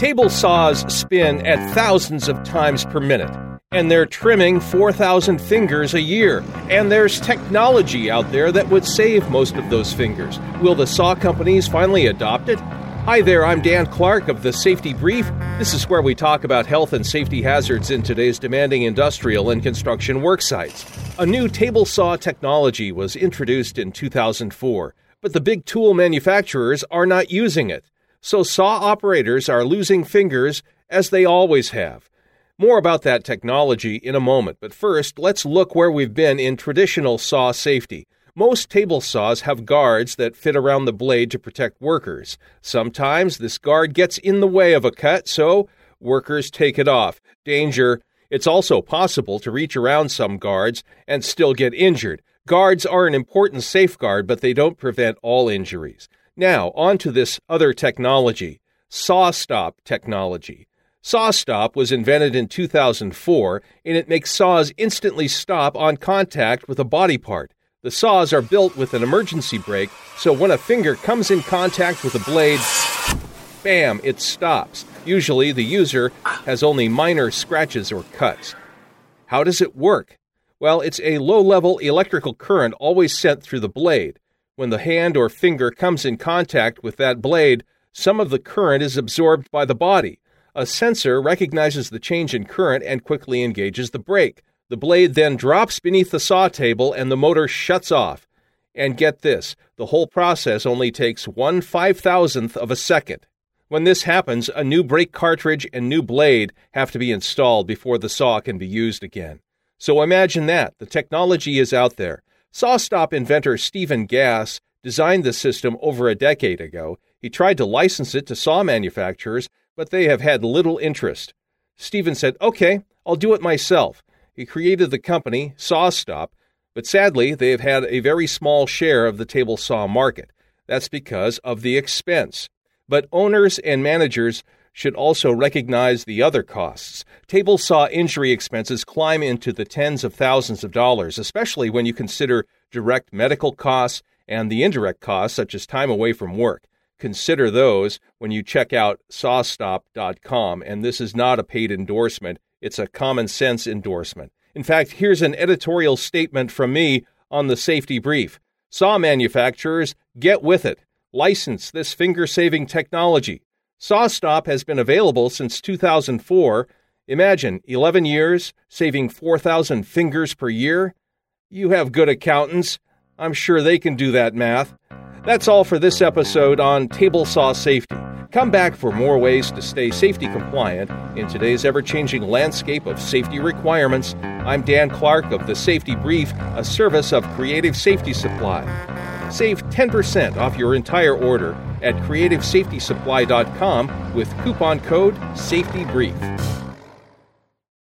Table saws spin at thousands of times per minute, and they're trimming 4,000 fingers a year. And there's technology out there that would save most of those fingers. Will the saw companies finally adopt it? Hi there, I'm Dan Clark of the Safety Brief. This is where we talk about health and safety hazards in today's demanding industrial and construction work sites. A new table saw technology was introduced in 2004, but the big tool manufacturers are not using it. So saw operators are losing fingers as they always have. More about that technology in a moment, but first, let's look where we've been in traditional saw safety. Most table saws have guards that fit around the blade to protect workers. Sometimes this guard gets in the way of a cut, so workers take it off. Danger. It's also possible to reach around some guards and still get injured. Guards are an important safeguard, but they don't prevent all injuries. Now, on to this other technology SawStop technology. SawStop was invented in 2004 and it makes saws instantly stop on contact with a body part. The saws are built with an emergency brake, so when a finger comes in contact with a blade, bam, it stops. Usually the user has only minor scratches or cuts. How does it work? Well, it's a low level electrical current always sent through the blade. When the hand or finger comes in contact with that blade, some of the current is absorbed by the body. A sensor recognizes the change in current and quickly engages the brake. The blade then drops beneath the saw table and the motor shuts off. And get this the whole process only takes one five thousandth of a second. When this happens, a new brake cartridge and new blade have to be installed before the saw can be used again. So imagine that. The technology is out there. SawStop inventor Stephen Gass designed the system over a decade ago. He tried to license it to saw manufacturers, but they have had little interest. Stephen said, Okay, I'll do it myself. He created the company, SawStop, but sadly, they have had a very small share of the table saw market. That's because of the expense. But owners and managers should also recognize the other costs. Table saw injury expenses climb into the tens of thousands of dollars, especially when you consider direct medical costs and the indirect costs, such as time away from work. Consider those when you check out sawstop.com, and this is not a paid endorsement, it's a common sense endorsement. In fact, here's an editorial statement from me on the safety brief. Saw manufacturers, get with it. License this finger saving technology. SawStop has been available since 2004. Imagine 11 years, saving 4,000 fingers per year. You have good accountants. I'm sure they can do that math. That's all for this episode on table saw safety. Come back for more ways to stay safety compliant in today's ever changing landscape of safety requirements. I'm Dan Clark of the Safety Brief, a service of Creative Safety Supply. Save 10% off your entire order at creativesafetysupply.com with coupon code SAFETYBRIEF.